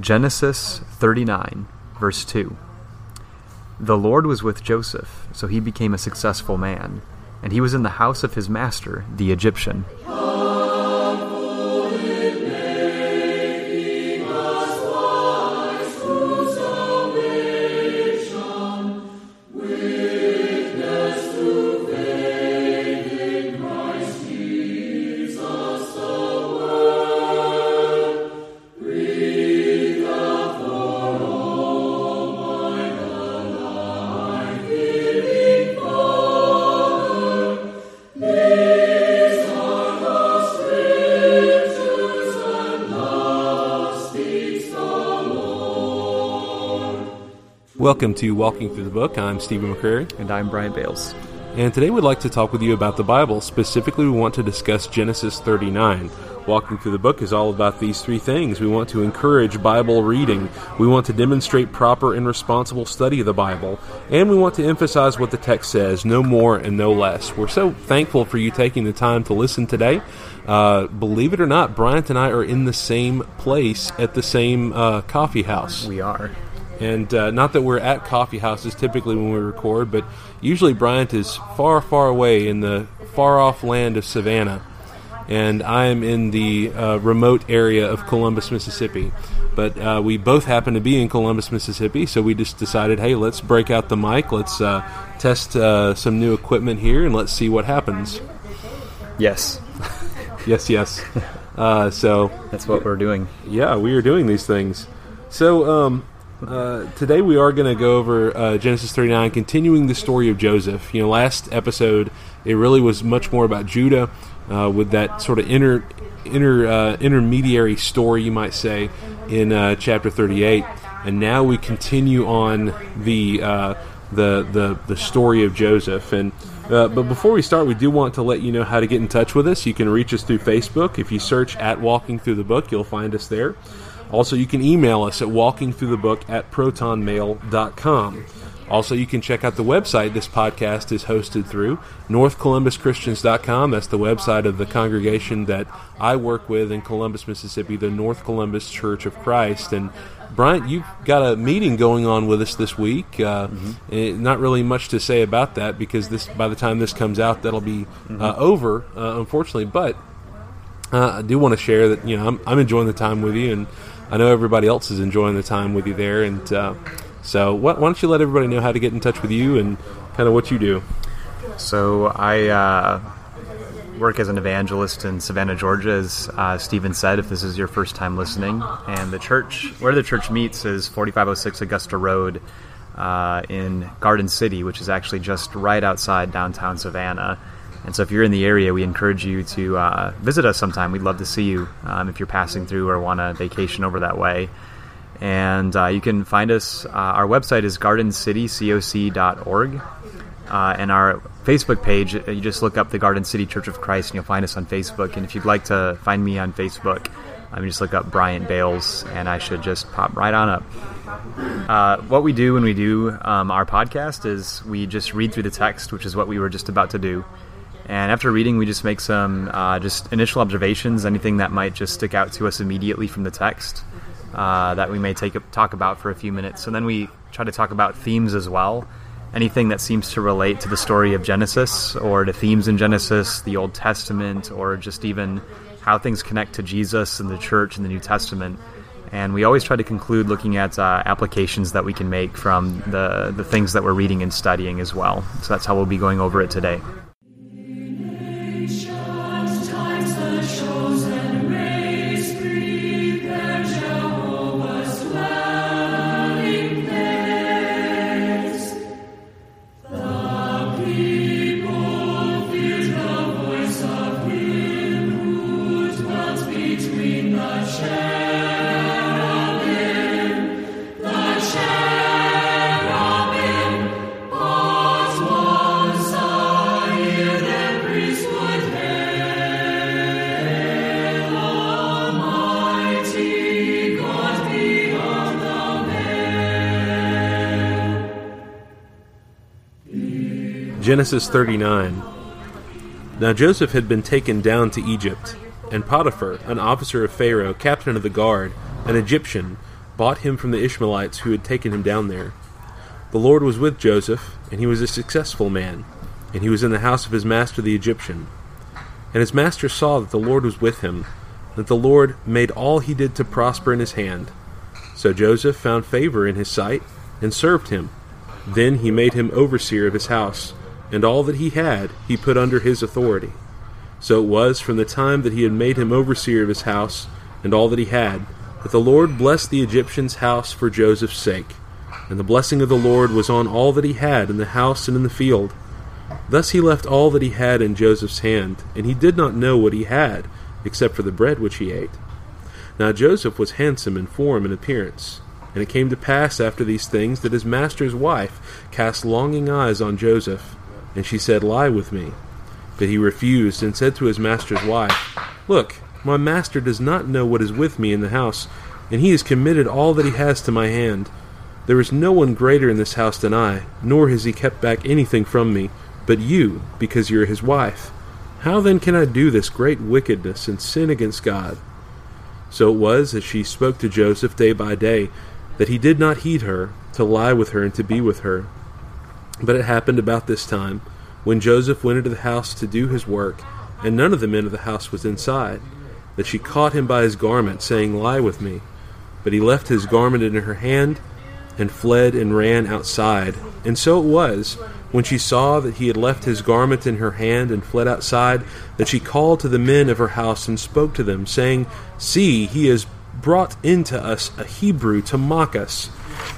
Genesis 39, verse 2. The Lord was with Joseph, so he became a successful man, and he was in the house of his master, the Egyptian. Welcome to Walking Through the Book. I'm Stephen McCrary. And I'm Bryant Bales. And today we'd like to talk with you about the Bible. Specifically, we want to discuss Genesis 39. Walking Through the Book is all about these three things. We want to encourage Bible reading, we want to demonstrate proper and responsible study of the Bible, and we want to emphasize what the text says, no more and no less. We're so thankful for you taking the time to listen today. Uh, believe it or not, Bryant and I are in the same place at the same uh, coffee house. We are. And uh, not that we're at coffee houses typically when we record, but usually Bryant is far, far away in the far off land of Savannah. And I am in the uh, remote area of Columbus, Mississippi. But uh, we both happen to be in Columbus, Mississippi, so we just decided, hey, let's break out the mic, let's uh, test uh, some new equipment here, and let's see what happens. Yes. yes, yes. Uh, so that's what we're doing. Yeah, we are doing these things. So, um, uh, today we are going to go over uh, Genesis 39, continuing the story of Joseph. You know, last episode it really was much more about Judah uh, with that sort of inner, inner uh, intermediary story, you might say, in uh, chapter 38, and now we continue on the the the the story of Joseph and. Uh, but before we start, we do want to let you know how to get in touch with us. You can reach us through Facebook. If you search at Walking Through the Book, you'll find us there. Also, you can email us at walkingthroughthebook at protonmail.com. Also, you can check out the website this podcast is hosted through, northcolumbuschristians.com. That's the website of the congregation that I work with in Columbus, Mississippi, the North Columbus Church of Christ. And Bryant, you've got a meeting going on with us this week. Uh, mm-hmm. Not really much to say about that because this, by the time this comes out, that'll be mm-hmm. uh, over, uh, unfortunately. But uh, I do want to share that you know I'm, I'm enjoying the time with you and I know everybody else is enjoying the time with you there, and uh, so why, why, don't you let everybody know how to get in touch with you and kind of what you do? So I uh, work as an evangelist in Savannah, Georgia, as uh, Stephen said. If this is your first time listening, and the church where the church meets is 4506 Augusta Road uh, in Garden City, which is actually just right outside downtown Savannah. And so, if you're in the area, we encourage you to uh, visit us sometime. We'd love to see you um, if you're passing through or want a vacation over that way. And uh, you can find us. Uh, our website is gardencitycoc.org. Uh, and our Facebook page, uh, you just look up the Garden City Church of Christ and you'll find us on Facebook. And if you'd like to find me on Facebook, um, just look up Bryant Bales and I should just pop right on up. Uh, what we do when we do um, our podcast is we just read through the text, which is what we were just about to do. And after reading, we just make some uh, just initial observations, anything that might just stick out to us immediately from the text uh, that we may take talk about for a few minutes. And then we try to talk about themes as well. Anything that seems to relate to the story of Genesis or to themes in Genesis, the Old Testament, or just even how things connect to Jesus and the church in the New Testament. And we always try to conclude looking at uh, applications that we can make from the, the things that we're reading and studying as well. So that's how we'll be going over it today. Genesis 39. Now Joseph had been taken down to Egypt, and Potiphar, an officer of Pharaoh, captain of the guard, an Egyptian, bought him from the Ishmaelites who had taken him down there. The Lord was with Joseph, and he was a successful man, and he was in the house of his master the Egyptian. And his master saw that the Lord was with him, that the Lord made all he did to prosper in his hand. So Joseph found favor in his sight, and served him. Then he made him overseer of his house, and all that he had he put under his authority. So it was from the time that he had made him overseer of his house, and all that he had, that the Lord blessed the Egyptian's house for Joseph's sake. And the blessing of the Lord was on all that he had in the house and in the field. Thus he left all that he had in Joseph's hand, and he did not know what he had, except for the bread which he ate. Now Joseph was handsome in form and appearance. And it came to pass after these things that his master's wife cast longing eyes on Joseph, and she said, Lie with me. But he refused, and said to his master's wife, Look, my master does not know what is with me in the house, and he has committed all that he has to my hand. There is no one greater in this house than I, nor has he kept back anything from me, but you, because you are his wife. How then can I do this great wickedness and sin against God? So it was, as she spoke to Joseph day by day, that he did not heed her, to lie with her and to be with her. But it happened about this time, when Joseph went into the house to do his work, and none of the men of the house was inside, that she caught him by his garment, saying, Lie with me. But he left his garment in her hand, and fled and ran outside. And so it was, when she saw that he had left his garment in her hand and fled outside, that she called to the men of her house and spoke to them, saying, See, he has brought into us a Hebrew to mock us.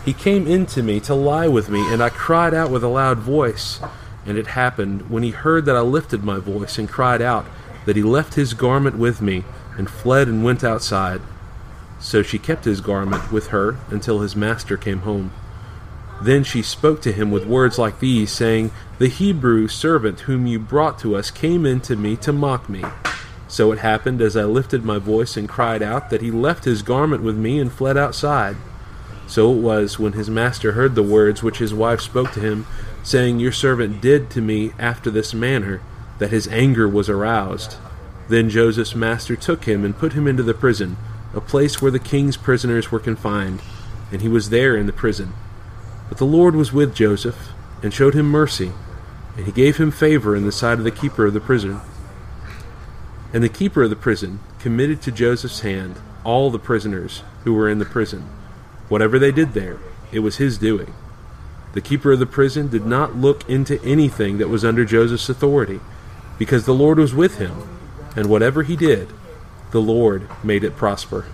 He came in to me to lie with me, and I cried out with a loud voice. And it happened, when he heard that I lifted my voice and cried out, that he left his garment with me, and fled and went outside. So she kept his garment with her until his master came home. Then she spoke to him with words like these, saying, The Hebrew servant whom you brought to us came in to me to mock me. So it happened, as I lifted my voice and cried out, that he left his garment with me and fled outside. So it was, when his master heard the words which his wife spoke to him, saying, Your servant did to me after this manner, that his anger was aroused. Then Joseph's master took him and put him into the prison, a place where the king's prisoners were confined, and he was there in the prison. But the Lord was with Joseph, and showed him mercy, and he gave him favor in the sight of the keeper of the prison. And the keeper of the prison committed to Joseph's hand all the prisoners who were in the prison. Whatever they did there, it was his doing. The keeper of the prison did not look into anything that was under Joseph's authority, because the Lord was with him, and whatever he did, the Lord made it prosper.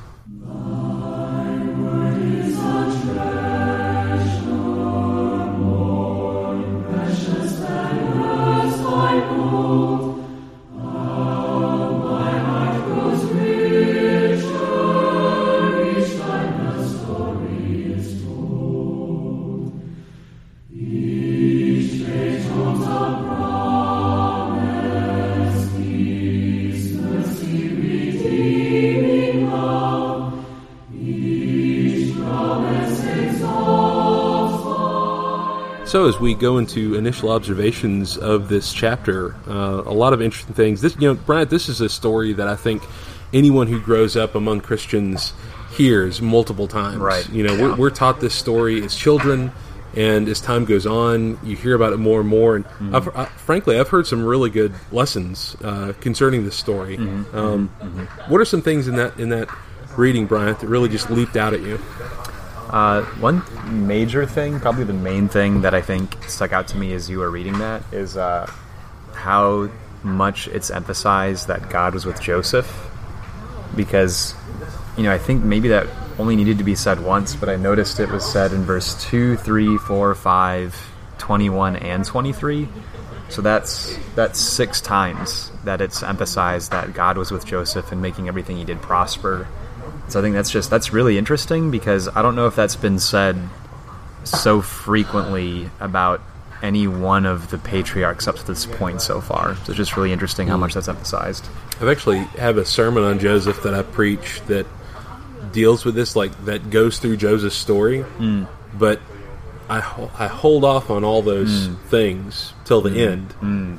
As we go into initial observations of this chapter, uh, a lot of interesting things. This, you know, Brad, this is a story that I think anyone who grows up among Christians hears multiple times. Right. You know, we're, we're taught this story as children, and as time goes on, you hear about it more and more. And I've, I, frankly, I've heard some really good lessons uh, concerning this story. Um, What are some things in that in that reading, Bryant, that really just leaped out at you? Uh, one major thing, probably the main thing that I think stuck out to me as you were reading that is uh, how much it's emphasized that God was with Joseph. Because, you know, I think maybe that only needed to be said once, but I noticed it was said in verse 2, 3, 4, 5, 21, and 23. So that's that's six times that it's emphasized that God was with Joseph and making everything he did prosper. So I think that's just that's really interesting because I don't know if that's been said so frequently about any one of the patriarchs up to this point so far. So it's just really interesting how much that's emphasized. I've actually have a sermon on Joseph that I preach that deals with this, like that goes through Joseph's story, hmm. but I I hold off on all those hmm. things till the hmm. end.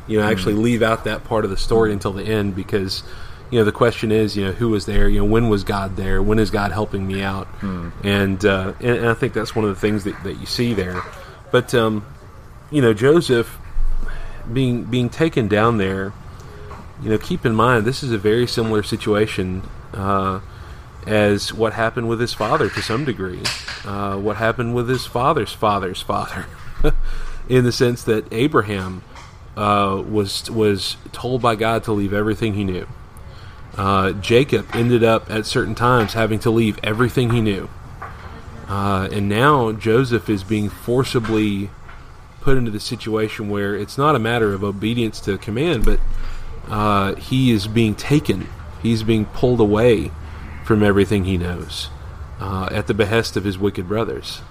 You know, I actually leave out that part of the story until the end because you know, the question is, you know, who was there? You know, when was God there? When is God helping me out? And, uh, and and I think that's one of the things that, that you see there. But um, you know, Joseph being being taken down there. You know, keep in mind this is a very similar situation uh, as what happened with his father to some degree. Uh, what happened with his father's father's father, in the sense that Abraham uh, was was told by God to leave everything he knew. Uh, Jacob ended up at certain times having to leave everything he knew, uh, and now Joseph is being forcibly put into the situation where it's not a matter of obedience to command, but uh, he is being taken. He's being pulled away from everything he knows uh, at the behest of his wicked brothers.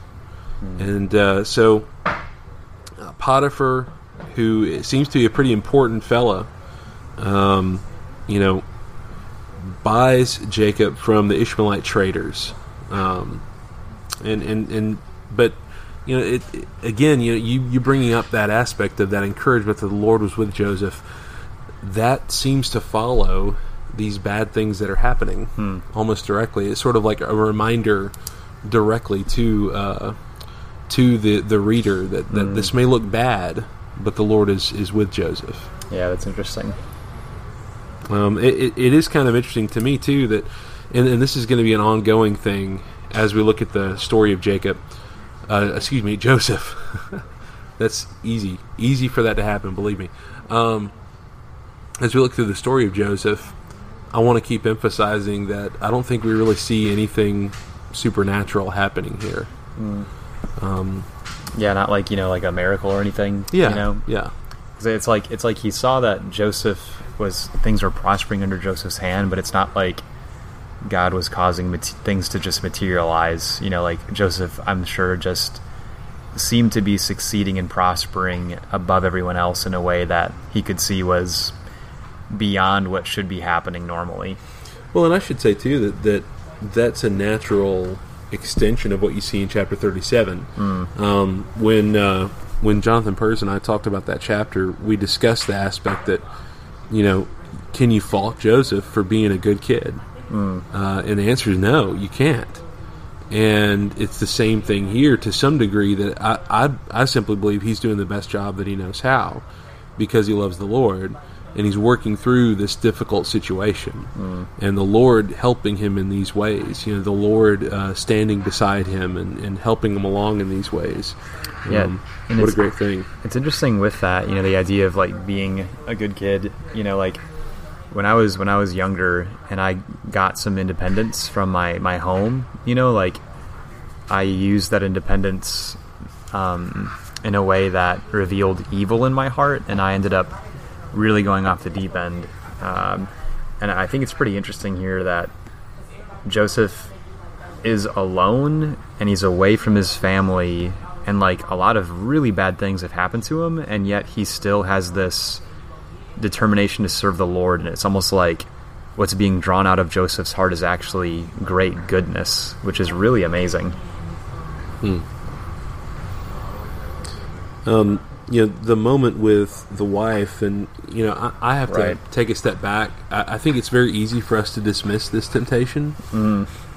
And uh, so uh, Potiphar, who seems to be a pretty important fella, um, you know, buys Jacob from the Ishmaelite traders. Um, and, and, and, but, you know, it, it- again, you know, you, you bringing up that aspect of that encouragement that the Lord was with Joseph, that seems to follow these bad things that are happening almost directly. It's sort of like a reminder directly to uh, to the the reader that, that this may look bad, but the Lord is is with Joseph. Yeah, that's interesting. Um, it, it, it is kind of interesting to me too that, and, and this is going to be an ongoing thing as we look at the story of Jacob. Uh, excuse me, Joseph. That's easy, easy for that to happen. Believe me. Um, as we look through the story of Joseph, I want to keep emphasizing that I don't think we really see anything supernatural happening here. Yeah, not like you know, like a miracle or anything. Yeah, you know, yeah, it's like it's like he saw that Joseph was things were prospering under Joseph's hand, but it's not like God was causing mat- things to just materialize. You know, like Joseph, I'm sure just seemed to be succeeding and prospering above everyone else in a way that he could see was beyond what should be happening normally. Well, and I should say too that that that's a natural extension of what you see in chapter thirty-seven. Um, when uh, when Jonathan Purse and I talked about that chapter, we discussed the aspect that you know, can you fault Joseph for being a good kid? Uh, and the answer is no, you can't. And it's the same thing here to some degree that I, I, I simply believe he's doing the best job that he knows how because he loves the Lord and he's working through this difficult situation. And the Lord helping him in these ways, you know, the Lord uh, standing beside him and, and helping him along in these ways. Yeah, Um, and what a great thing. It's interesting with that, you know, the idea of like being a good kid. You know, like when I was when I was younger and I got some independence from my my home. You know, like I used that independence um, in a way that revealed evil in my heart, and I ended up really going off the deep end. Um, and I think it's pretty interesting here that Joseph is alone and he's away from his family and like a lot of really bad things have happened to him and yet he still has this determination to serve the lord and it's almost like what's being drawn out of joseph's heart is actually great goodness which is really amazing Hmm. um, you know, the moment with the wife, and you know, I, I have Right. to take a step back. I, I think it's very easy for us to dismiss this temptation.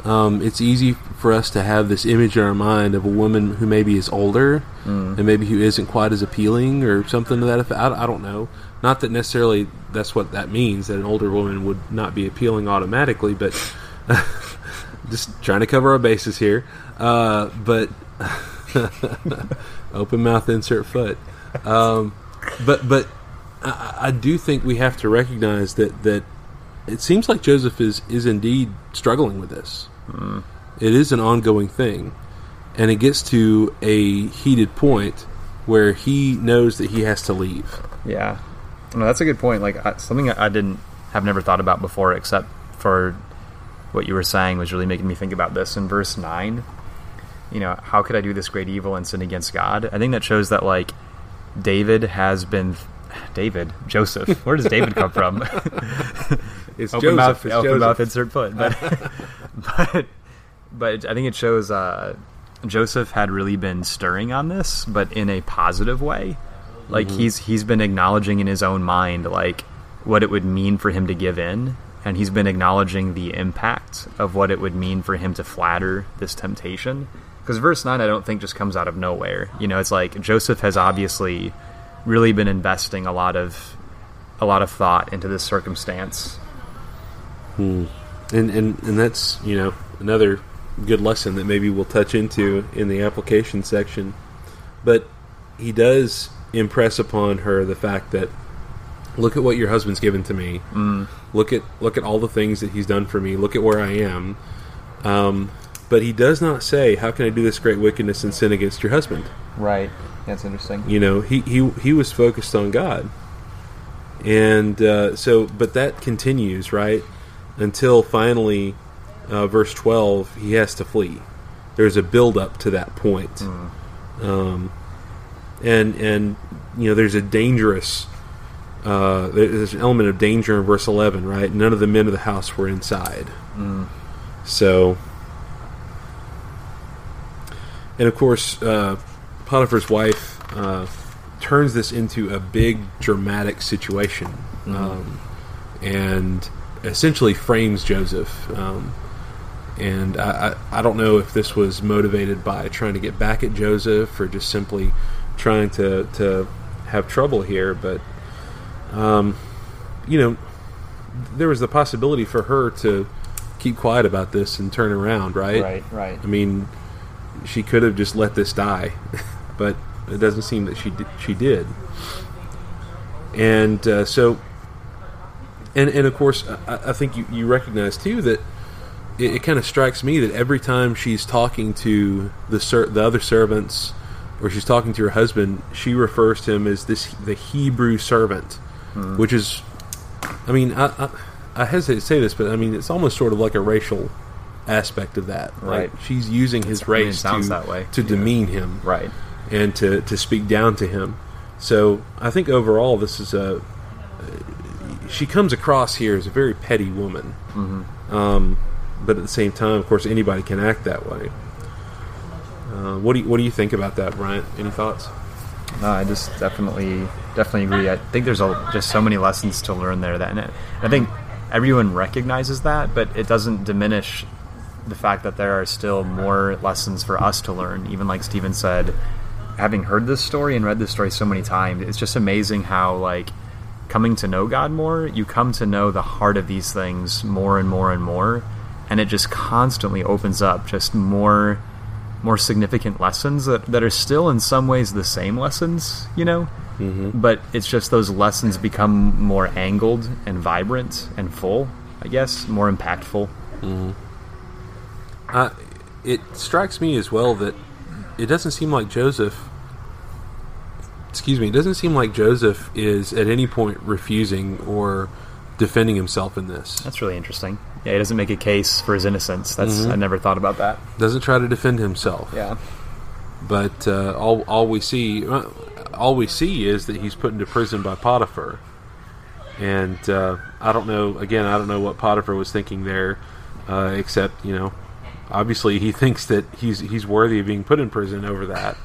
Um, it's easy for us to have this image in our mind of a woman who maybe is older and maybe who isn't quite as appealing or something to that effect. I, I don't know. Not that necessarily that's what that means that an older woman would not be appealing automatically, but just trying to cover our bases here. Uh, but open mouth, insert foot. Um, but but I, I do think we have to recognize that that it seems like Joseph is is indeed struggling with this. It is an ongoing thing, and it gets to a heated point where he knows that he has to leave. yeah. No, that's a good point. Like I, something i didn't have never thought about before except for what you were saying was really making me think about this in verse 9 you know how could i do this great evil and sin against god? I think that shows that like david has been david joseph where does david come from It's open Joseph. mouth, it's open Joseph. mouth, insert foot. But, but, but I think it shows uh, Joseph had really been stirring on this, but in a positive way. Like Mm-hmm. he's he's been acknowledging in his own mind like what it would mean for him to give in, and he's been acknowledging the impact of what it would mean for him to flatter this temptation. Because verse 9, I don't think just comes out of nowhere. You know, it's like Joseph has obviously really been investing a lot of a lot of thought into this circumstance. Hmm. And, and and that's you know another good lesson that maybe we'll touch into in the application section. But he does impress upon her the fact that look at what your husband's given to me. Mm. Look at look at all the things that he's done for me. Look at where I am. Um, but he does not say, "How can I do this great wickedness and sin against your husband?" Right. That's interesting. You know, he he he was focused on God, and uh, so, but that continues right until finally, uh, verse twelve, he has to flee. There's a build up to that point, Mm. um, and and you know, there's a dangerous. Uh, there's an element of danger in verse 11, right? None of the men of the house were inside. Mm. So, and of course, uh, Potiphar's wife uh, turns this into a big dramatic situation, um, and essentially frames Joseph. Um, and I, I, I don't know if this was motivated by trying to get back at Joseph or just simply trying to to have trouble here, but um, you know, there was the possibility for her to keep quiet about this and turn around, right? Right, right. I mean, she could have just let this die, but it doesn't seem that she did, she did. And uh, so, and and of course, I, I think you, you recognize too that it, it kind of strikes me that every time she's talking to the ser- the other servants, or she's talking to her husband, she refers to him as this the Hebrew servant, which is, I mean, I, I I hesitate to say this, but I mean, it's almost sort of like a racial aspect of that. Like, Right. she's using his I mean, race sounds to that way. to Yeah. demean him, Right. and to to speak down to him. So I think overall, this is a she comes across here as a very petty woman. Mm-hmm. Um, but at the same time, of course, anybody can act that way. Uh, what do you, what do you think about that, Bryant? Any thoughts? No, I just definitely definitely agree. I think there's a, just so many lessons to learn there that and it, I think everyone recognizes that, but it doesn't diminish the fact that there are still more lessons for us to learn. Even like Stephen said, having heard this story and read this story so many times, it's just amazing how like coming to know God more, you come to know the heart of these things more and more and more, and it just constantly opens up just more more significant lessons that, that are still in some ways the same lessons, you know? Mm-hmm. But it's just those lessons become more angled and vibrant and full, I guess, more impactful. Uh, it strikes me as well that it doesn't seem like Joseph. Excuse me. It doesn't seem like Joseph is at any point refusing or defending himself in this. That's really interesting. Yeah, he doesn't make a case for his innocence. That's Mhm. I never thought about that. Doesn't try to defend himself. Yeah. But uh, all all we see all we see is that he's put into prison by Potiphar, and uh, I don't know. Again, I don't know what Potiphar was thinking there, uh, except you know, obviously he thinks that he's he's worthy of being put in prison over that.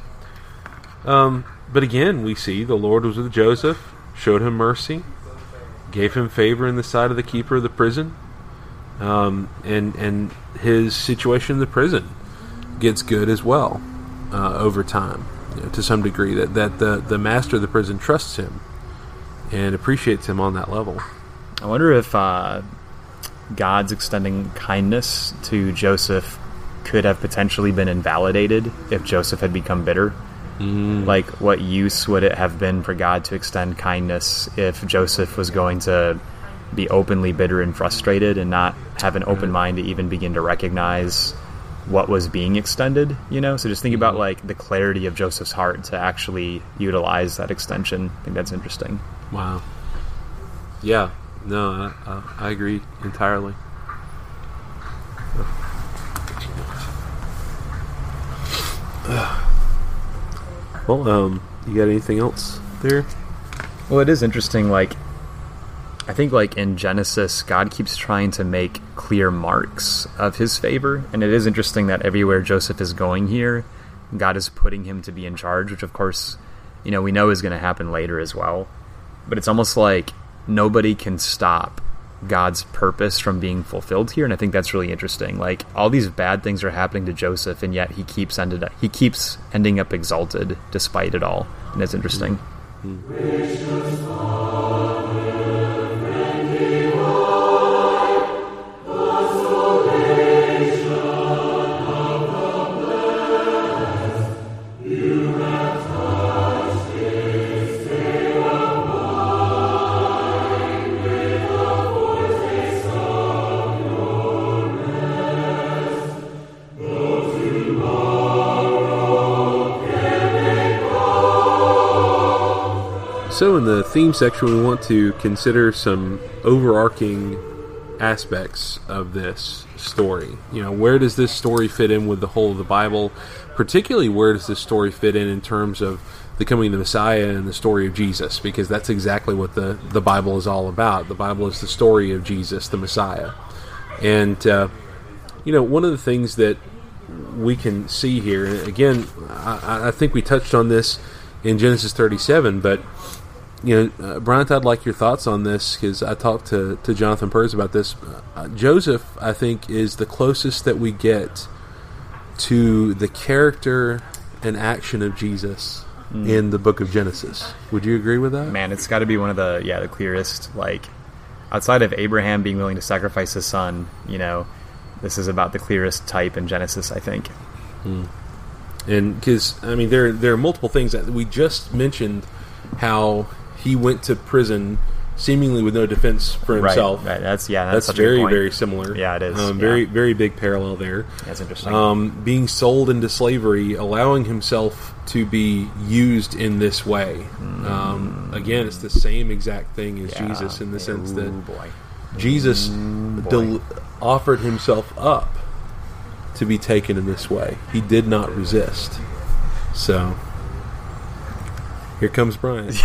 Um, but again, we see the Lord was with Joseph, showed him mercy, gave him favor in the sight of the keeper of the prison, um, and and his situation in the prison gets good as well uh, over time, you know, to some degree. That that the the master of the prison trusts him and appreciates him on that level. I wonder if uh, God's extending kindness to Joseph could have potentially been invalidated if Joseph had become bitter. Mm. Like, what use would it have been for God to extend kindness if Joseph was going to be openly bitter and frustrated and not have an open mind to even begin to recognize what was being extended? You know, so just think about mm-hmm. like the clarity of Joseph's heart to actually utilize that extension. I think that's interesting. Wow. Yeah. No, I, I, I agree entirely. Well, um, you got anything else there? Well, it is interesting. Like, I think, like in Genesis, God keeps trying to make clear marks of His favor, and it is interesting that everywhere Joseph is going here, God is putting him to be in charge, which, of course, you know we know is going to happen later as well. But it's almost like nobody can stop God's purpose from being fulfilled here, and I think that's really interesting. Like all these bad things are happening to Joseph, and yet he keeps ended up, he keeps ending up exalted despite it all, and it's interesting. Mm-hmm. Mm-hmm. So, in the theme section, we want to consider some overarching aspects of this story. You know, where does this story fit in with the whole of the Bible? Particularly, where does this story fit in in terms of the coming of the Messiah and the story of Jesus? Because that's exactly what the, the Bible is all about. The Bible is the story of Jesus, the Messiah. And, uh, you know, one of the things that we can see here, again, I, I think we touched on this in Genesis 37, but you know, uh, Bryant, I'd like your thoughts on this because I talked to, to Jonathan Purz about this. Uh, Joseph, I think, is the closest that we get to the character and action of Jesus mm. in the book of Genesis. Would you agree with that? Man, it's got to be one of the yeah the clearest. Like outside of Abraham being willing to sacrifice his son, you know, this is about the clearest type in Genesis. I think. Mm. And because I mean, there there are multiple things that we just mentioned how he went to prison seemingly with no defense for himself. Right, right. That's yeah. That's, that's very very similar. Yeah, it is. Um, very yeah. very big parallel there. That's interesting. Um, being sold into slavery, allowing himself to be used in this way. Mm. Um, again, it's the same exact thing as yeah. Jesus in the sense that Ooh, boy. Jesus Mm, del- offered himself up to be taken in this way. He did not resist. So here comes Bryant.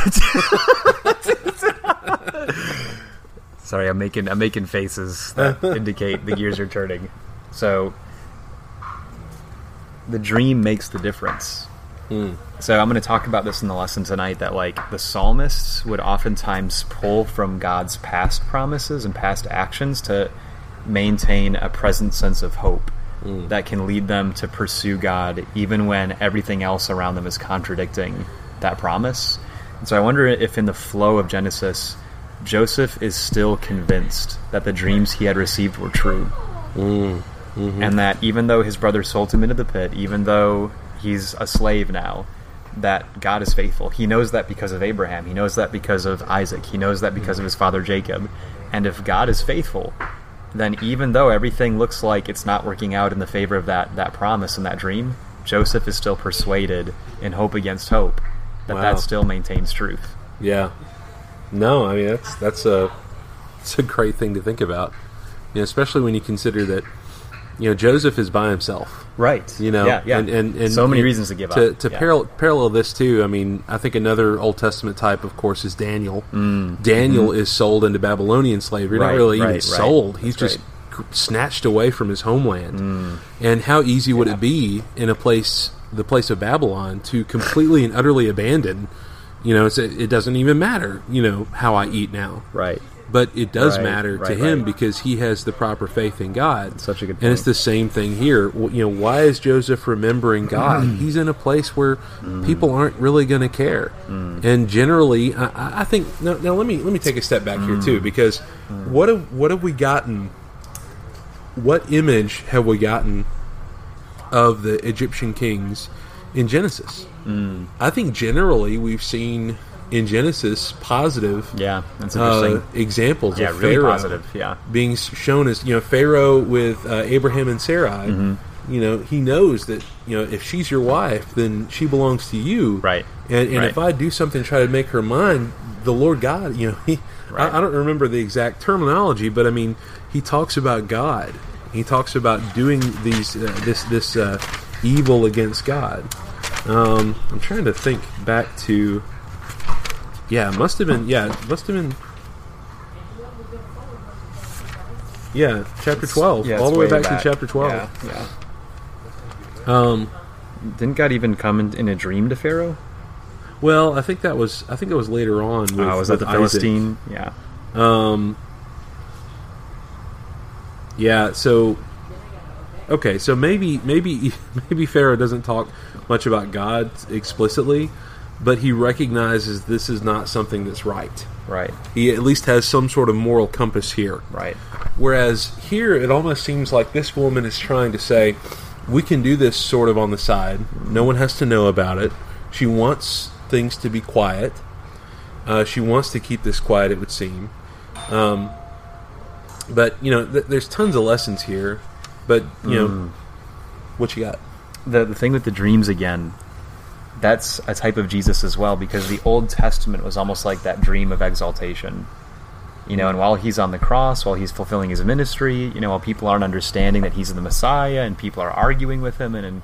Sorry, I'm making I'm making faces that indicate the gears are turning. So the dream makes the difference. Hmm. So I'm going to talk about this in the lesson tonight that like the psalmists would oftentimes pull from God's past promises and past actions to maintain a present sense of hope Hmm. that can lead them to pursue God even when everything else around them is contradicting that promise. And so I wonder if in the flow of Genesis Joseph is still convinced that the dreams he had received were true. Mm. Mhm. And that even though his brother sold him into the pit, even though he's a slave now, that God is faithful. He knows that because of Abraham. He knows that because of Isaac. He knows that because of his father Jacob. And if God is faithful, then even though everything looks like it's not working out in the favor of that, that promise and that dream, Joseph is still persuaded in hope against hope that Wow. that still maintains truth. Yeah. No, I mean that's that's a it's a great thing to think about. You know, especially when you consider that you know Joseph is by himself. Right. You know, Yeah, yeah. and, and, and So many reasons to give to, up. To Yeah. parallel, parallel this too, I mean, I think another Old Testament type, of course, is Daniel. Mm. Daniel is sold into Babylonian slavery. Right, Not really right, even right. sold. He's That's just snatched away from his homeland. Mm. And how easy would it be in a place, the place of Babylon, to completely and utterly abandon? You know, it's, it doesn't even matter. You know how I eat now. Right. But it does Right, matter to right, him right. because he has the proper faith in God. Such a good And it's the same thing here. You know, why is Joseph remembering God? He's in a place where mm. people aren't really going to care. Mm. And generally, I- I, I think now, now let me let me take a step back here mm. too, because what have what have we gotten? What image have we gotten of the Egyptian kings in Genesis? I think generally we've seen in Genesis positive Yeah, that's uh, examples yeah, of really Pharaoh positive. Yeah. being shown as you know Pharaoh with uh, Abraham and Sarai. Mm-hmm. You know he knows that you know if she's your wife, then she belongs to you. Right. And, and Right. if I do something to try to make her mine, the Lord God, you know, he, Right. I, I don't remember the exact terminology, but I mean, he talks about God. He talks about doing these uh, this this uh, evil against God. Um, I'm trying to think back to. Yeah, it must have been. Yeah, it must have been. Yeah, chapter twelve, Yeah, all the way, way back, back. to chapter twelve. Yeah. yeah. Um, Didn't God even come in, in a dream to Pharaoh? well, I think that was. I think it was later on. With, uh, was that the Isaac. Philistine? Yeah. Um, Yeah, so okay, so maybe maybe maybe Pharaoh doesn't talk much about God explicitly, but he recognizes this is not something that's right. Right. He at least has some sort of moral compass here. Right. Whereas here, it almost seems like this woman is trying to say, we can do this sort of on the side. No one has to know about it. She wants things to be quiet. Uh, she wants to keep this quiet, it would seem. Um, but, you know, th- there's tons of lessons here. But, you know, mm. what you got? the the thing with the dreams again that's a type of jesus as well because the old testament was almost like that dream of exaltation you know and while he's on the cross while he's fulfilling his ministry you know while people aren't understanding that he's the messiah and people are arguing with him and, and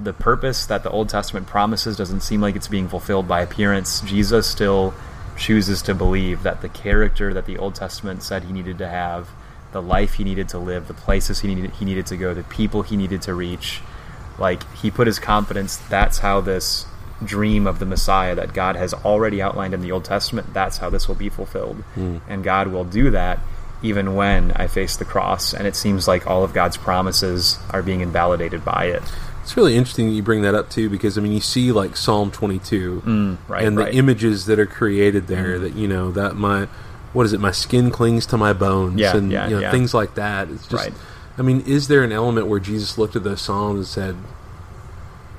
the purpose that the old testament promises doesn't seem like it's being fulfilled by appearance jesus still chooses to believe that the character that the old testament said he needed to have the life he needed to live the places he needed he needed to go the people he needed to reach like he put his confidence that's how this dream of the messiah that god has already outlined in the old testament that's how this will be fulfilled. Hmm. And god will do that even when i face the cross and it seems like all of god's promises are being invalidated by it It's really interesting that you bring that up, too, because, I mean, you see, like, Psalm 22 mm, right and the right. images that are created there mm. that, you know, that my, what is it, my skin clings to my bones Yeah, and, yeah, you know, yeah. things like that. It's just, Right. I mean, is there an element where Jesus looked at those Psalms and said,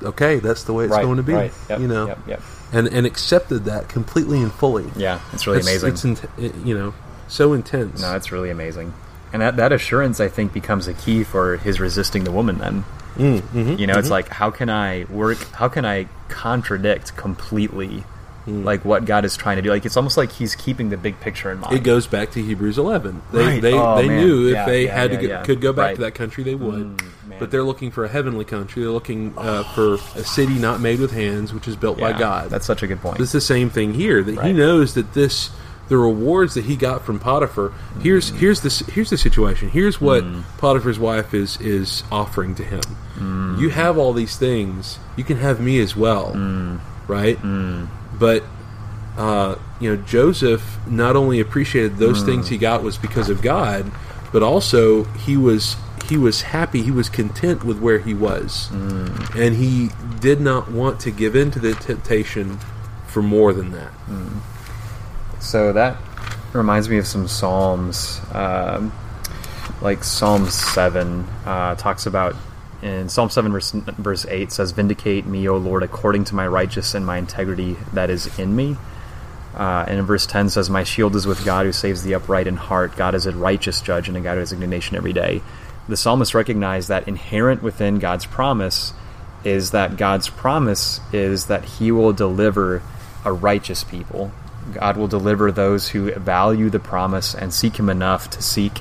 okay, that's the way it's going to be. Yep, you know, yep, yep. and, and accepted that completely and fully. yeah it's really It's- amazing It's, it- you know, so intense. no it's really amazing and that, that assurance i think becomes a key for his resisting the woman then Mm, mhm, you know it's like how can i work how can i contradict completely Mm. like what god is trying to do like it's almost like he's keeping the big picture in mind It goes back to Hebrews 11. They Right. they, Oh, they man. knew if Yeah, they yeah, had yeah, to go, could go back Right. to that country, they would. Mm, but they're looking for a heavenly country. They're looking uh, for a city not made with hands, which is built by God. that's such a good point it's the same thing here. That he knows that this the rewards that he got from Potiphar. Here's here's the here's the situation. Here's what Mm. Potiphar's wife is is offering to him. Mm. You have all these things. You can have me as well, Mm. right? But uh, you know, Joseph not only appreciated those things he got was because of God, but also he was he was happy, he was content with where he was, and he did not want to give in to the temptation for more than that. So that reminds me of some psalms, um, like Psalm seven uh, talks about in Psalm seven verse verse eight says, "Vindicate me, O Lord, according to my righteous and my integrity that is in me." Uh, and in verse 10 says, My shield is with God who saves the upright in heart. God is a righteous judge and a God who has indignation every day. The psalmist recognized that inherent within God's promise is that God's promise is that he will deliver a righteous people. God will deliver those who value the promise and seek him enough to seek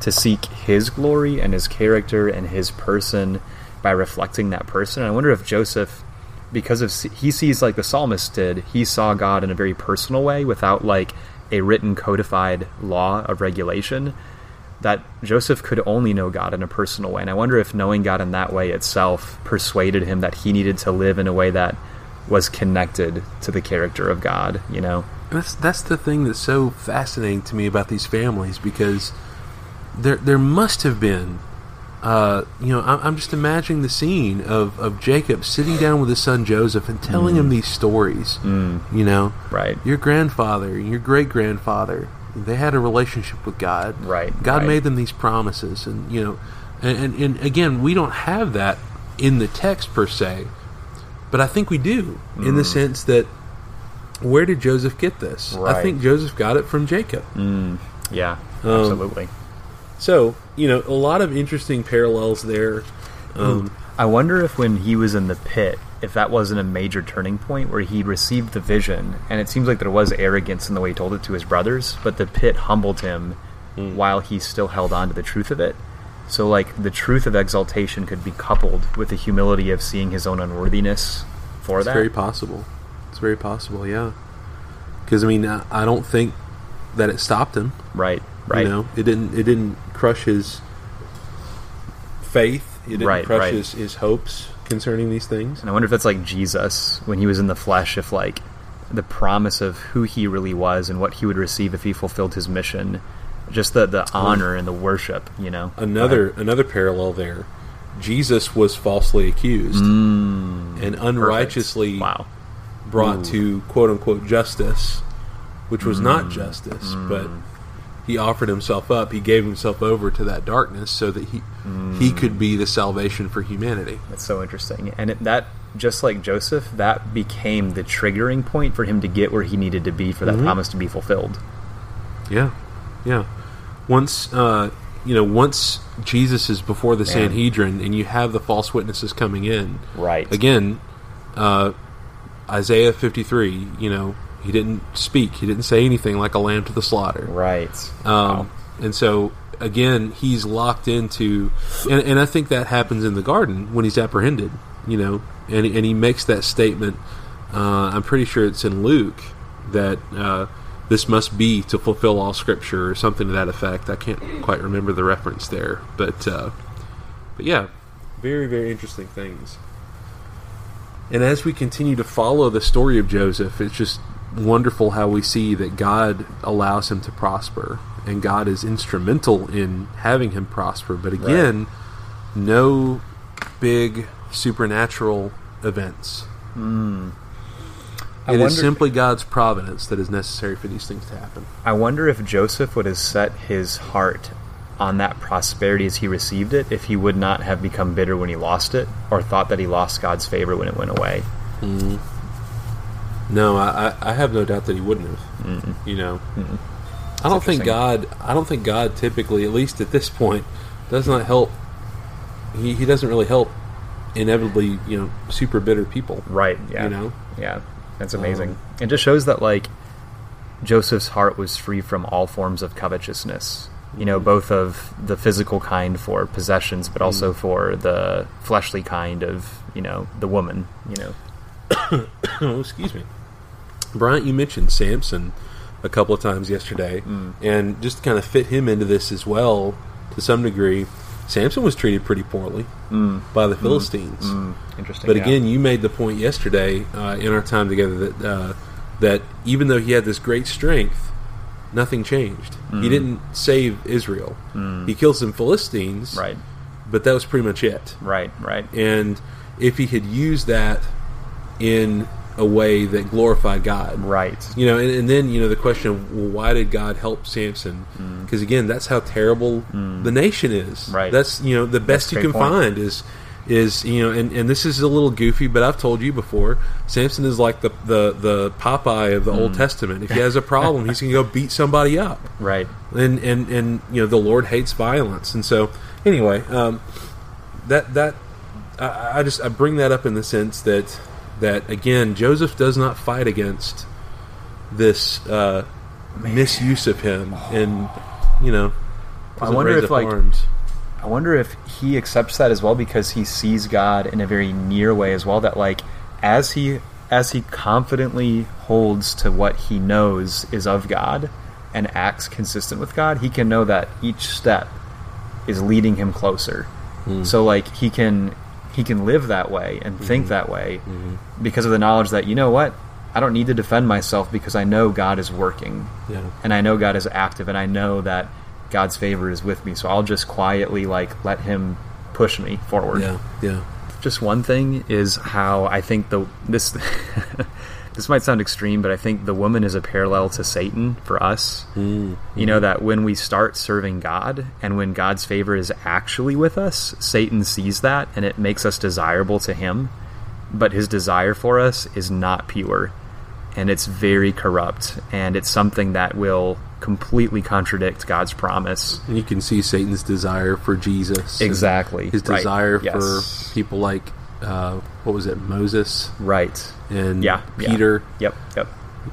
to seek his glory and his character and his person by reflecting that person. And I wonder if Joseph because of he sees like the psalmist did he saw god in a very personal way without like a written codified law of regulation that joseph could only know god in a personal way and i wonder if knowing god in that way itself persuaded him that he needed to live in a way that was connected to the character of god you know That's that's the thing that's so fascinating to me about these families because there there must have been, uh, you know, I'm, I'm just imagining the scene of, of Jacob sitting down with his son Joseph and telling him these stories. You know, right your grandfather, your great grandfather, they had a relationship with God. Right, God right. made them these promises, and you know, and, and and again, we don't have that in the text per se, but I think we do in the sense that where did Joseph get this? I think Joseph got it from Jacob. yeah Um, absolutely So you know, a lot of interesting parallels there. Um, I wonder if when he was in the pit, if that wasn't a major turning point where he received the vision, and it seems like there was arrogance in the way he told it to his brothers, but the pit humbled him while he still held on to the truth of it. So, like, the truth of exaltation could be coupled with the humility of seeing his own unworthiness for It's that. very possible. It's very possible, yeah. Because I mean, I I don't think that it stopped him. right, right. You know, it didn't. It didn't crush his faith. It didn't Right, crush right. his, his hopes concerning these things. And I wonder if that's like Jesus when he was in the flesh, if like the promise of who he really was and what he would receive if he fulfilled his mission just the the honor and the worship. You know, Another another parallel there. Jesus was falsely accused and unrighteously Mm. wow, brought to quote unquote justice, which was Mm. not justice, but he offered himself up. He gave himself over to that darkness so that he he Mm. could be the salvation for humanity. that's so interesting. And it, that just like Joseph, that became the triggering point for him to get where he needed to be for that Mm-hmm. promise to be fulfilled. Yeah, yeah. Once uh, you know, once Jesus is before the Sanhedrin, and you have the false witnesses coming in, Right. Again, uh, Isaiah fifty three. You know, he didn't speak. He didn't say anything like a lamb to the slaughter. Right. Um, And so again, he's locked into, and, and I think that happens in the garden when he's apprehended. You know, and and he makes that statement. Uh, I'm pretty sure it's in Luke that uh, this must be to fulfill all Scripture or something to that effect. I can't quite remember the reference there, but uh, but yeah, very very interesting things. And as we continue to follow the story of Joseph, it's just wonderful how we see that God allows him to prosper and God is instrumental in having him prosper. But again, no big supernatural events. I It is wonder- simply God's providence that is necessary for these things to happen. I wonder if Joseph would have set his heart on that prosperity as he received it if he would not have become bitter when he lost it or thought that he lost God's favor when it went away. Mm-hmm. No, I, I have no doubt that he wouldn't have. You know, I don't think. God. I don't think God typically, at least at this point, does not help. He he doesn't really help inevitably, you know, super bitter people. Right. Yeah. You know? Yeah. That's amazing. Um, it just shows that like Joseph's heart was free from all forms of covetousness. You know, both of the physical kind for possessions, but also for the fleshly kind of, you know, the woman, you know. oh, excuse me. Bryant, you mentioned Samson a couple of times yesterday, and just to kind of fit him into this as well to some degree, Samson was treated pretty poorly by the Philistines. Interesting. But yeah. again, you made the point yesterday uh, in our time together that uh, that even though he had this great strength, nothing changed. Mm. He didn't save Israel. He killed some Philistines, Right. but that was pretty much it. Right, right. And if he had used that in a way that glorified God, Right. you know, and, and then you know the question of well, why did God help Samson? Because again, that's how terrible the nation is. Mm. Right. That's you know the best you can point. find is is you know, and, and this is a little goofy, but I've told you before. Samson is like the the the Popeye of the Old Mm. Testament. If he has a problem, he's going to go beat somebody up. Right. And and and you know the Lord hates violence, and so anyway, um, that that I, I just I bring that up in the sense that that again Joseph does not fight against this uh, misuse of him, and you know doesn't wonder if, like, arms. I wonder if he accepts that as well because he sees God in a very near way as well. That like as he as he confidently holds to what he knows is of God and acts consistent with God, he can know that each step is leading him closer. So like he can he can live that way and think mm-hmm. that way mm-hmm. because of the knowledge that you know what I don't need to defend myself because I know God is working Yeah. and I know God is active, and I know that God's favor is with me. So I'll just quietly like let Him push me forward. Yeah, yeah. Just one thing is how I think the this this might sound extreme, but I think the woman is a parallel to Satan for us. Mm. You know that when we start serving God and when God's favor is actually with us, Satan sees that and it makes us desirable to him. But his desire for us is not pure and it's very corrupt and it's something that will completely contradict God's promise. And you can see Satan's desire for Jesus. Exactly. His Right. desire Yes. for people like uh, what was it, Moses Right. And Yeah. yeah. Peter. Yep. Yep.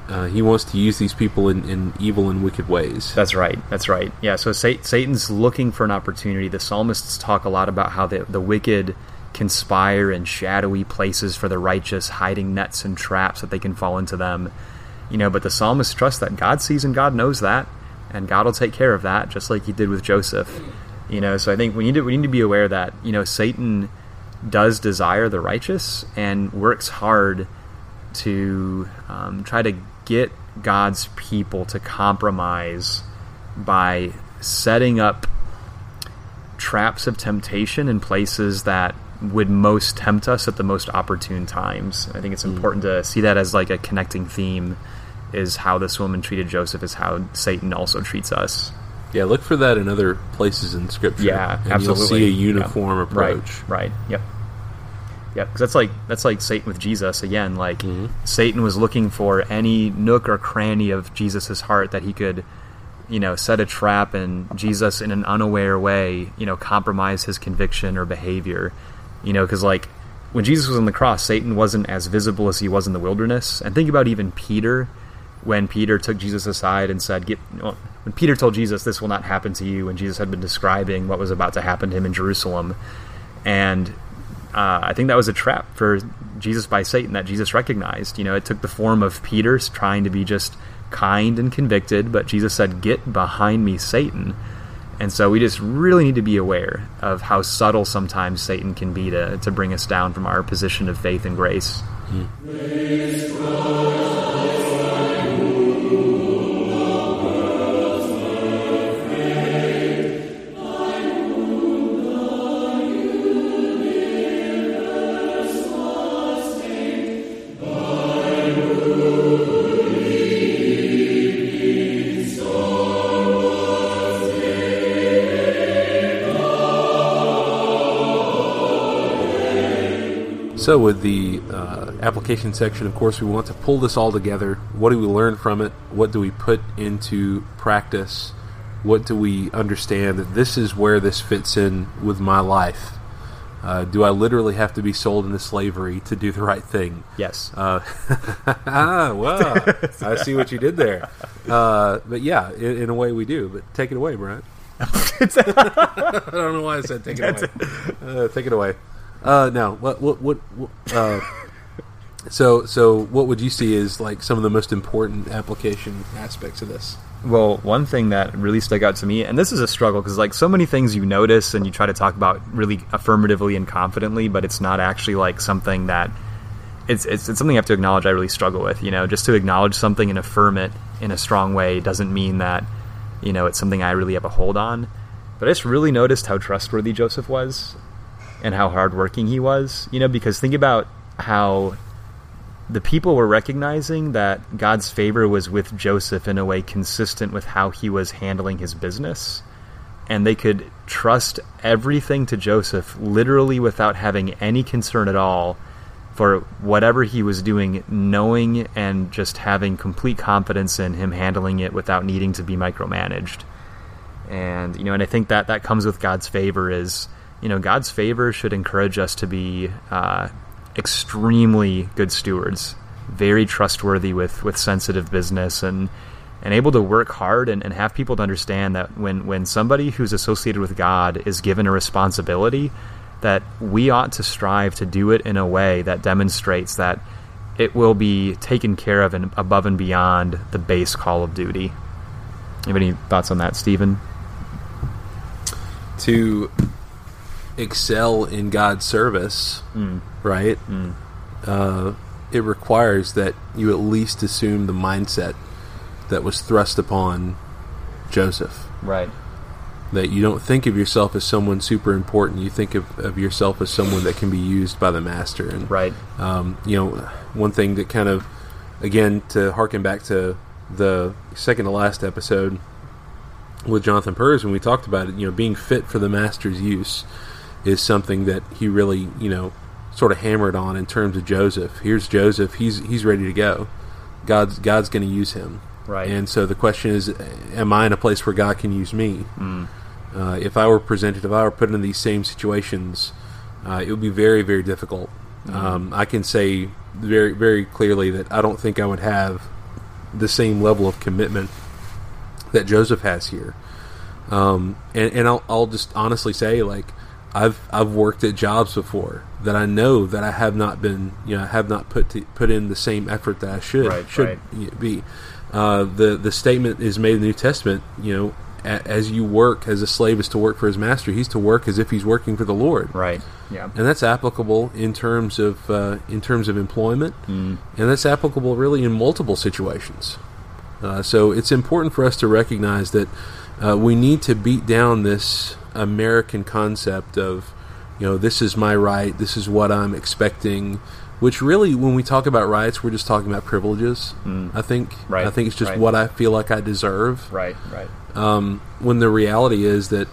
Uh, he wants to use these people in, in evil and wicked ways. That's right. That's right. Yeah. So Sa- Satan's looking for an opportunity. The psalmists talk a lot about how the the wicked conspire in shadowy places for the righteous, hiding nets and traps that they can fall into them. You know, but the psalmist trusts that God sees and God knows that, and God will take care of that, just like He did with Joseph. You know, so I think we need to we need to be aware that you know Satan does desire the righteous and works hard to um, try to get God's people to compromise by setting up traps of temptation in places that would most tempt us at the most opportune times. I think it's important to see that as like a connecting theme is how this woman treated Joseph is how Satan also treats us. Yeah, look for that in other places in Scripture. Yeah, and absolutely. You'll see a uniform Yep. approach. Right. Right. Yep. Yep. Because that's like that's like Satan with Jesus again. Like mm-hmm. Satan was looking for any nook or cranny of Jesus's heart that he could, you know, set a trap and Jesus in an unaware way, you know, compromise his conviction or behavior. You know, because like when Jesus was on the cross, Satan wasn't as visible as he was in the wilderness. And think about even Peter when Peter took Jesus aside and said, "Get." Well, when Peter told Jesus, "This will not happen to you," and Jesus had been describing what was about to happen to him in Jerusalem, and uh, I think that was a trap for Jesus by Satan that Jesus recognized. You know, it took the form of Peter trying to be just kind and convicted, but Jesus said, "Get behind me, Satan." And so we just really need to be aware of how subtle sometimes Satan can be to, to bring us down from our position of faith and grace. So, with the uh, application section, of course, we want to pull this all together. What do we learn from it? What do we put into practice? What do we understand that this is where this fits in with my life? Uh, do I literally have to be sold into slavery to do the right thing? Yes. Uh, ah, well, I see what you did there. Uh, but yeah, in, in a way we do. But take it away, Bryant. I don't know why I said take it away. Uh, take it away. Uh, no, what, what, what, uh, so, so what would you see as like some of the most important application aspects of this? Well, one thing that really stuck out to me, and this is a struggle because like so many things you notice and you try to talk about really affirmatively and confidently, but it's not actually like something that it's, it's it's something I have to acknowledge. I really struggle with. You know, just to acknowledge something and affirm it in a strong way doesn't mean that you know it's something I really have a hold on. But I just really noticed how trustworthy Joseph was, and how hardworking he was. You know, because think about how the people were recognizing that God's favor was with Joseph in a way consistent with how he was handling his business. And they could trust everything to Joseph literally without having any concern at all for whatever he was doing, knowing and just having complete confidence in him handling it without needing to be micromanaged. And, you know, and I think that that comes with God's favor is, you know, God's favor should encourage us to be uh, extremely good stewards, very trustworthy with, with sensitive business and and able to work hard and, and have people to understand that when, when somebody who's associated with God is given a responsibility, that we ought to strive to do it in a way that demonstrates that it will be taken care of and above and beyond the base call of duty. You have any thoughts on that, Stephen? To excel in God's service, right? Uh, it requires that you at least assume the mindset that was thrust upon Joseph. Right. That you don't think of yourself as someone super important. You think of, of yourself as someone that can be used by the master. And Right. um, you know, one thing that kind of, again, to harken back to the second to last episode with Jonathan Purrs when we talked about it, you know, being fit for the master's use is something that he really, you know, sort of hammered on in terms of Joseph. Here's Joseph; he's he's ready to go. God's God's going to use him, Right. And so the question is, am I in a place where God can use me? Uh, if I were presented, if I were put in these same situations, uh, it would be very, very difficult. Um, I can say very, very clearly that I don't think I would have the same level of commitment that Joseph has here. Um, and and I'll, I'll just honestly say, like, I've I've worked at jobs before that I know that I have not been, you know, have not put to, put in the same effort that I should Right, should right. be. Uh, the the statement is made in the New Testament. You know, a, as you work as a slave is to work for his master. He's to work as if he's working for the Lord Right. Yeah. and that's applicable in terms of uh, in terms of employment, Mm. and that's applicable really in multiple situations. Uh, so it's important for us to recognize that uh, we need to beat down this American concept of, you know, this is my right, this is what I'm expecting. Which really, when we talk about rights, we're just talking about privileges. I think. Right, I think it's just right. what I feel like I deserve Right, right. um, when the reality is that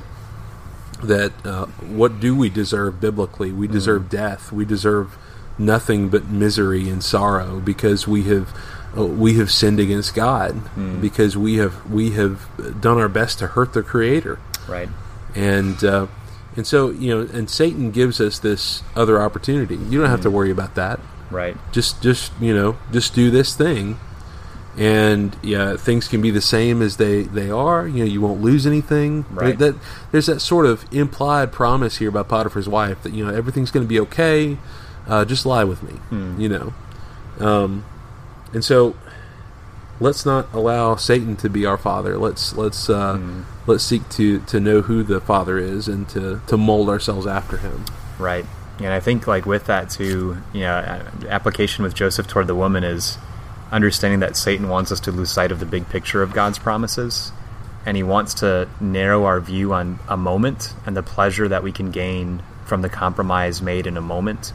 that uh, what do we deserve biblically? We deserve death. We deserve nothing but misery and sorrow because we have uh, we have sinned against God because we have we have done our best to hurt the Creator Right. And uh, and so you know and Satan gives us this other opportunity. You don't have to worry about that. Right. just just you know just do this thing. And yeah things can be the same as they they are. You know you won't lose anything. Right. that there's that sort of implied promise here by potiphar's wife that you know everything's going to be okay uh, just lie with me you know. Um, and so let's not allow satan to be our father. Let's let's uh, let's seek to to know who the father is and to to mold ourselves after him Right. And I think like with that too, you know, application with Joseph toward the woman is understanding that Satan wants us to lose sight of the big picture of God's promises, and he wants to narrow our view on a moment and the pleasure that we can gain from the compromise made in a moment.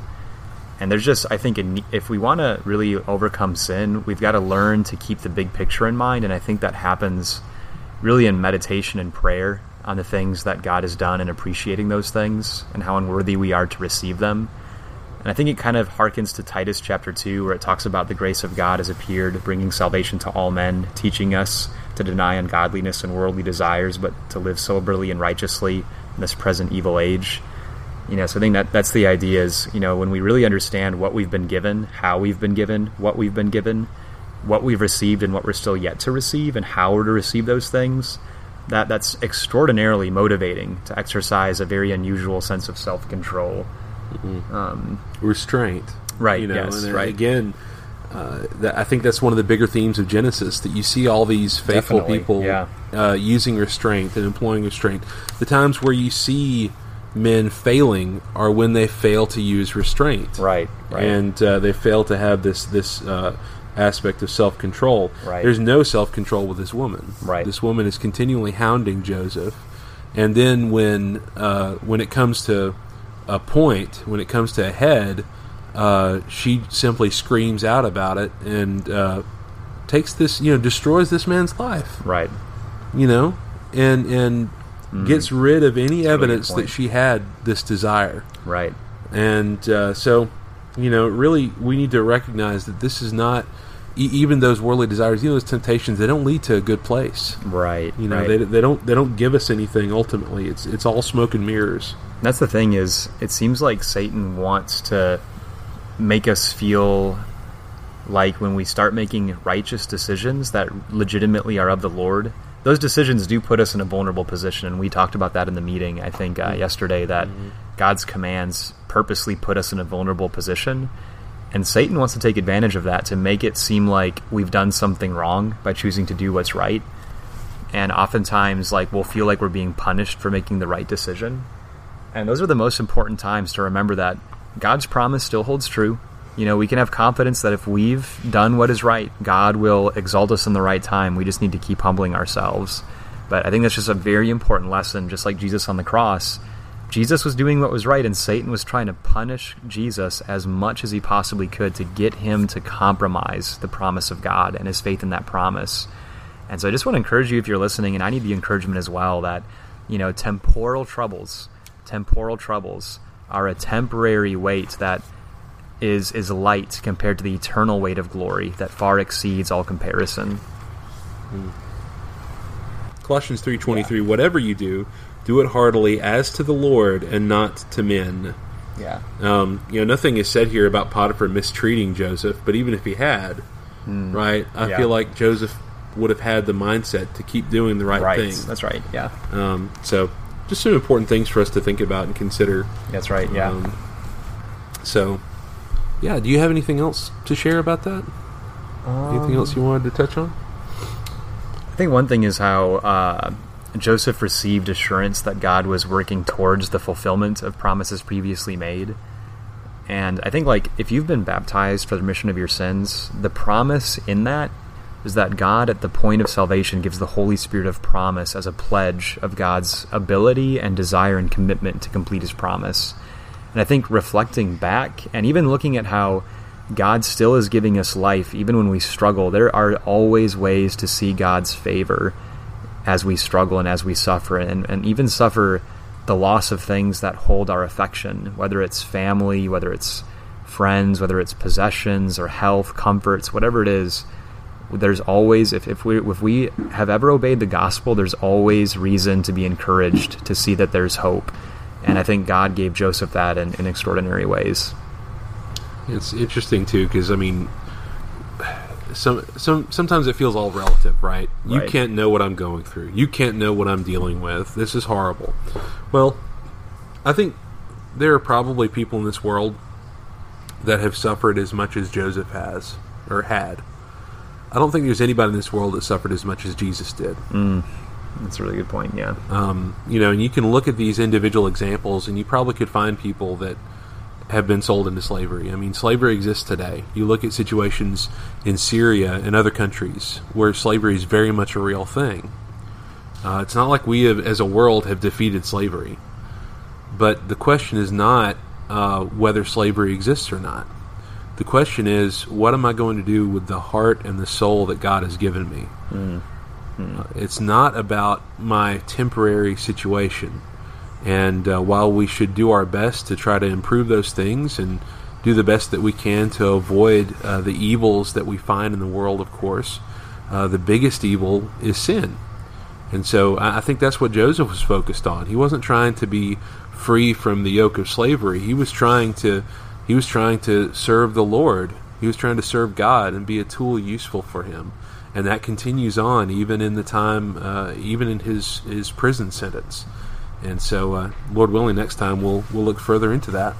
And there's just, I think, if we want to really overcome sin, we've got to learn to keep the big picture in mind. And I think that happens really in meditation and prayer on the things that God has done and appreciating those things and how unworthy we are to receive them. And I think it kind of harkens to Titus chapter 2, where it talks about the grace of God has appeared, bringing salvation to all men, teaching us to deny ungodliness and worldly desires, but to live soberly and righteously in this present evil age. You know, so I think that that's the idea is, you know, when we really understand what we've been given, how we've been given, what we've been given, what we've received and what we're still yet to receive and how we're to receive those things, that that's extraordinarily motivating to exercise a very unusual sense of self-control. Um, restraint Right, you know yes, and uh, right. again uh, that, I think that's one of the bigger themes of Genesis that you see all these faithful Definitely, people yeah. uh, using restraint and employing restraint. The times where you see men failing are when they fail to use restraint, right, right. and uh, they fail to have this this uh, aspect of self control. Right. There's no self control with this woman. Right. This woman is continually hounding Joseph, and then when uh, when it comes to a point, when it comes to a head, uh, she simply screams out about it and uh, takes this, you know, destroys this man's life, right. you know, and and gets rid of any Mm. good evidence that she had this desire. Right. And uh, so, you know, really, we need to recognize that this is not e- even those worldly desires, even those temptations. They don't lead to a good place. Right. You know, right. they, they don't they don't give us anything. Ultimately, it's it's all smoke and mirrors. That's the thing is, it seems like Satan wants to make us feel like when we start making righteous decisions that legitimately are of the Lord, those decisions do put us in a vulnerable position. And we talked about that in the meeting, I think, uh, yesterday, that God's commands purposely put us in a vulnerable position. And Satan wants to take advantage of that to make it seem like we've done something wrong by choosing to do what's right. And oftentimes, like, we'll feel like we're being punished for making the right decision. And those are the most important times to remember that God's promise still holds true. You know, we can have confidence that if we've done what is right, God will exalt us in the right time. We just need to keep humbling ourselves. But I think that's just a very important lesson, just like Jesus on the cross. Jesus was doing what was right, and Satan was trying to punish Jesus as much as he possibly could to get him to compromise the promise of God and his faith in that promise. And so I just want to encourage you if you're listening, and I need the encouragement as well, that, you know, temporal troubles, temporal troubles are a temporary weight that is is light compared to the eternal weight of glory that far exceeds all comparison. Hmm. Colossians three twenty three. Whatever you do, do it heartily as to the Lord and not to men. Yeah. Um, you know, nothing is said here about Potiphar mistreating Joseph, but even if he had, right, I Yeah. feel like Joseph would have had the mindset to keep doing the right, Right. thing. That's right. Yeah. Um, so, just some important things for us to think about and consider. That's right. Yeah. Um, so, yeah, do you have anything else to share about that? anything else you wanted to touch on? I think one thing is how uh, Joseph received assurance that God was working towards the fulfillment of promises previously made. And I think, like, if you've been baptized for the remission of your sins, the promise in that is that God, at the point of salvation, gives the Holy Spirit of promise as a pledge of God's ability and desire and commitment to complete His promise. And I think reflecting back and even looking at how God still is giving us life, even when we struggle, there are always ways to see God's favor as we struggle and as we suffer, and, and even suffer the loss of things that hold our affection, whether it's family, whether it's friends, whether it's possessions or health, comforts, whatever it is there's always if, if we if we have ever obeyed the gospel there's always reason to be encouraged to see that there's hope. And i think god gave joseph that in, in extraordinary ways. It's interesting too because i mean some some sometimes it feels all relative right? You Right. can't know what i'm going through. You can't know what i'm dealing with. This is horrible. Well i think there are probably people in this world that have suffered as much as joseph has or had. I don't think there's anybody in this world that suffered as much as jesus did. That's a really good point yeah. Um, you know, and you can look at these individual examples, and you probably could find people that have been sold into slavery. I mean, slavery exists today. You look at situations in Syria and other countries where slavery is very much a real thing. Uh, it's not like we, have, as a world, have defeated slavery. But the question is not uh, whether slavery exists or not. The question is, what am I going to do with the heart and the soul that God has given me? Uh, It's not about my temporary situation. And uh, while we should do our best to try to improve those things and do the best that we can to avoid uh, the evils that we find in the world, of course, uh, the biggest evil is sin. And so I think that's what Joseph was focused on. He wasn't trying to be free from the yoke of slavery. He was trying to he was trying to serve the Lord. He was trying to serve God and be a tool useful for him. And that continues on even in the time uh, even in his his prison sentence. And so uh, Lord willing next time we'll we'll look further into that.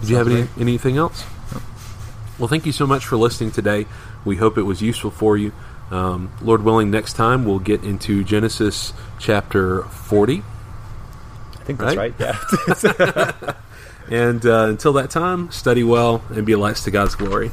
Did you have any, anything else? Well, thank you so much for listening today. We hope it was useful for you. Um, Lord willing, next time we'll get into Genesis chapter 40. i think that's Right? right, yeah And uh, until that time, study well and be a light to God's glory.